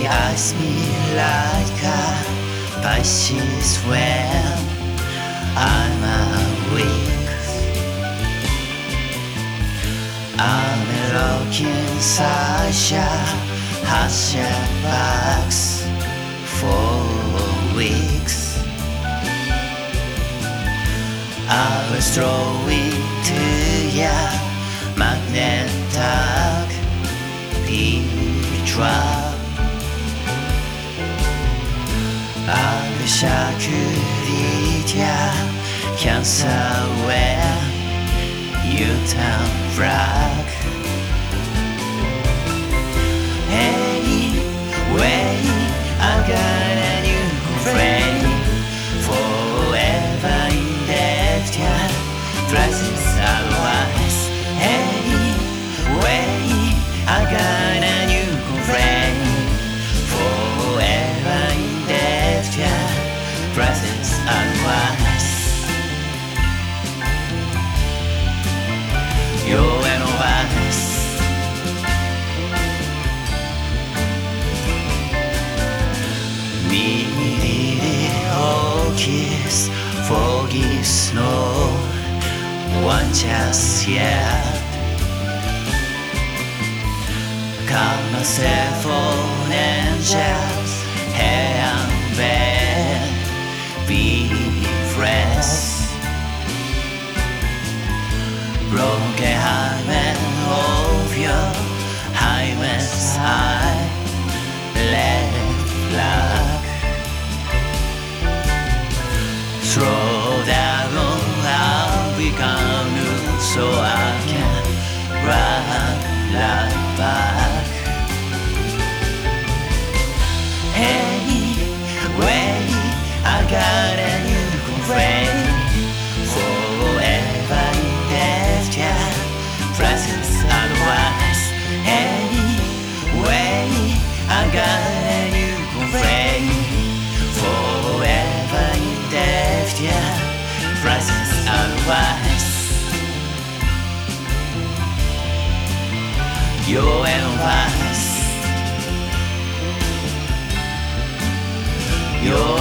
She asked me like a Pisces when I'm awake. I'm a looking such a box for weeks. I was throwing to ya magnetic drop. I wish I could eat ya chance yet. Call myself on angels, hair and bed, be friends. Broken highway of your highways high, let it flag. Throw so I You're an wise. You're